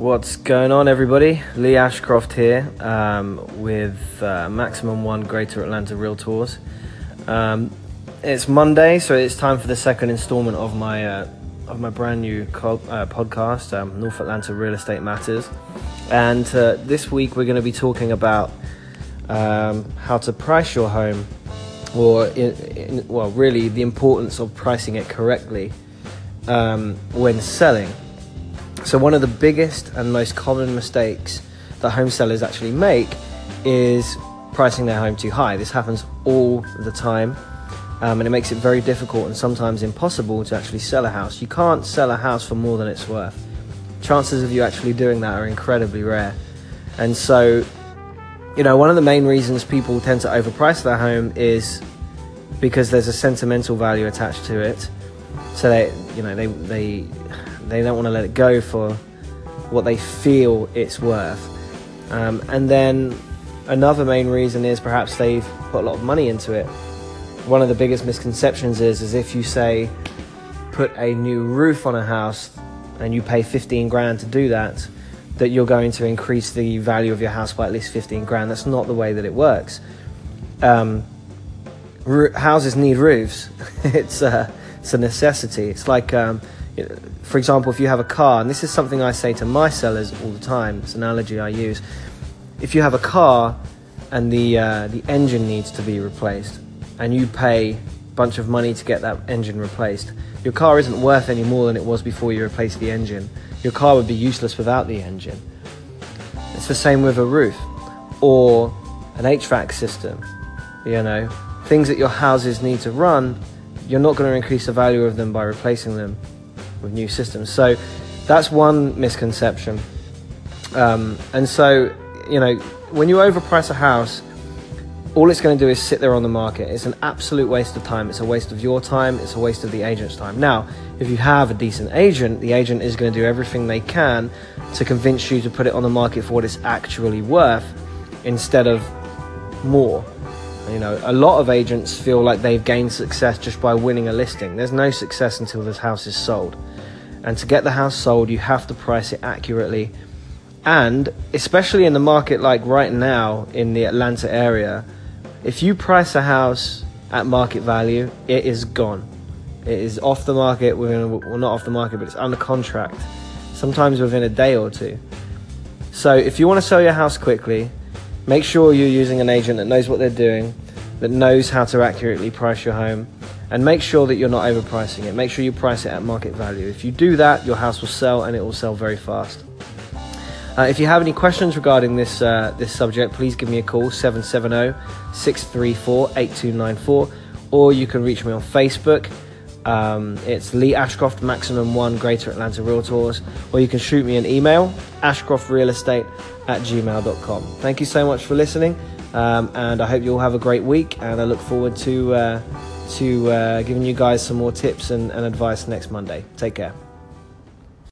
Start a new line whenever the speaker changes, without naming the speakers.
What's going on, everybody? Lee Ashcroft here um, with uh, Maximum One Greater Atlanta Realtors. Um, it's Monday, so it's time for the second installment of my uh, of my brand new co- uh, podcast, um, North Atlanta Real Estate Matters. And uh, this week we're going to be talking about um, how to price your home, or in, in, well, really the importance of pricing it correctly um, when selling. So, one of the biggest and most common mistakes that home sellers actually make is pricing their home too high. This happens all the time. Um, and it makes it very difficult and sometimes impossible to actually sell a house. You can't sell a house for more than it's worth. Chances of you actually doing that are incredibly rare. And so, you know, one of the main reasons people tend to overprice their home is because there's a sentimental value attached to it. So they, you know, they they they don't want to let it go for what they feel it's worth. Um, and then another main reason is perhaps they've put a lot of money into it. One of the biggest misconceptions is, is if you say put a new roof on a house and you pay 15 grand to do that, that you're going to increase the value of your house by at least 15 grand. That's not the way that it works. Um, houses need roofs. it's, a, it's a necessity. It's like um, for example, if you have a car, and this is something I say to my sellers all the time, it's an analogy I use. If you have a car and the, uh, the engine needs to be replaced, and you pay a bunch of money to get that engine replaced, your car isn't worth any more than it was before you replaced the engine. Your car would be useless without the engine. It's the same with a roof or an HVAC system. You know, things that your houses need to run, you're not going to increase the value of them by replacing them with new systems. So that's one misconception. Um, and so, you know, when you overprice a house, all it's going to do is sit there on the market. It's an absolute waste of time. It's a waste of your time. It's a waste of the agent's time. Now, if you have a decent agent, the agent is going to do everything they can to convince you to put it on the market for what it's actually worth instead of more. You know, a lot of agents feel like they've gained success just by winning a listing. There's no success until this house is sold. And to get the house sold, you have to price it accurately. And especially in the market like right now in the Atlanta area, if you price a house at market value, it is gone. It is off the market within, well, not off the market, but it's under contract, sometimes within a day or two. So if you want to sell your house quickly, make sure you're using an agent that knows what they're doing, that knows how to accurately price your home, and make sure that you're not overpricing it. Make sure you price it at market value. If you do that, your house will sell and it will sell very fast. Uh, if you have any questions regarding this uh, this subject, please give me a call 770-634-8294 or you can reach me on Facebook. Um, it's Lee Ashcroft Maximum One Greater Atlanta Realtors, or you can shoot me an email, ashcroftrealestate at gmail.com. Thank you so much for listening, um, and I hope you all have a great week, and I look forward to uh, to uh, giving you guys some more tips and, and advice next Monday. Take care.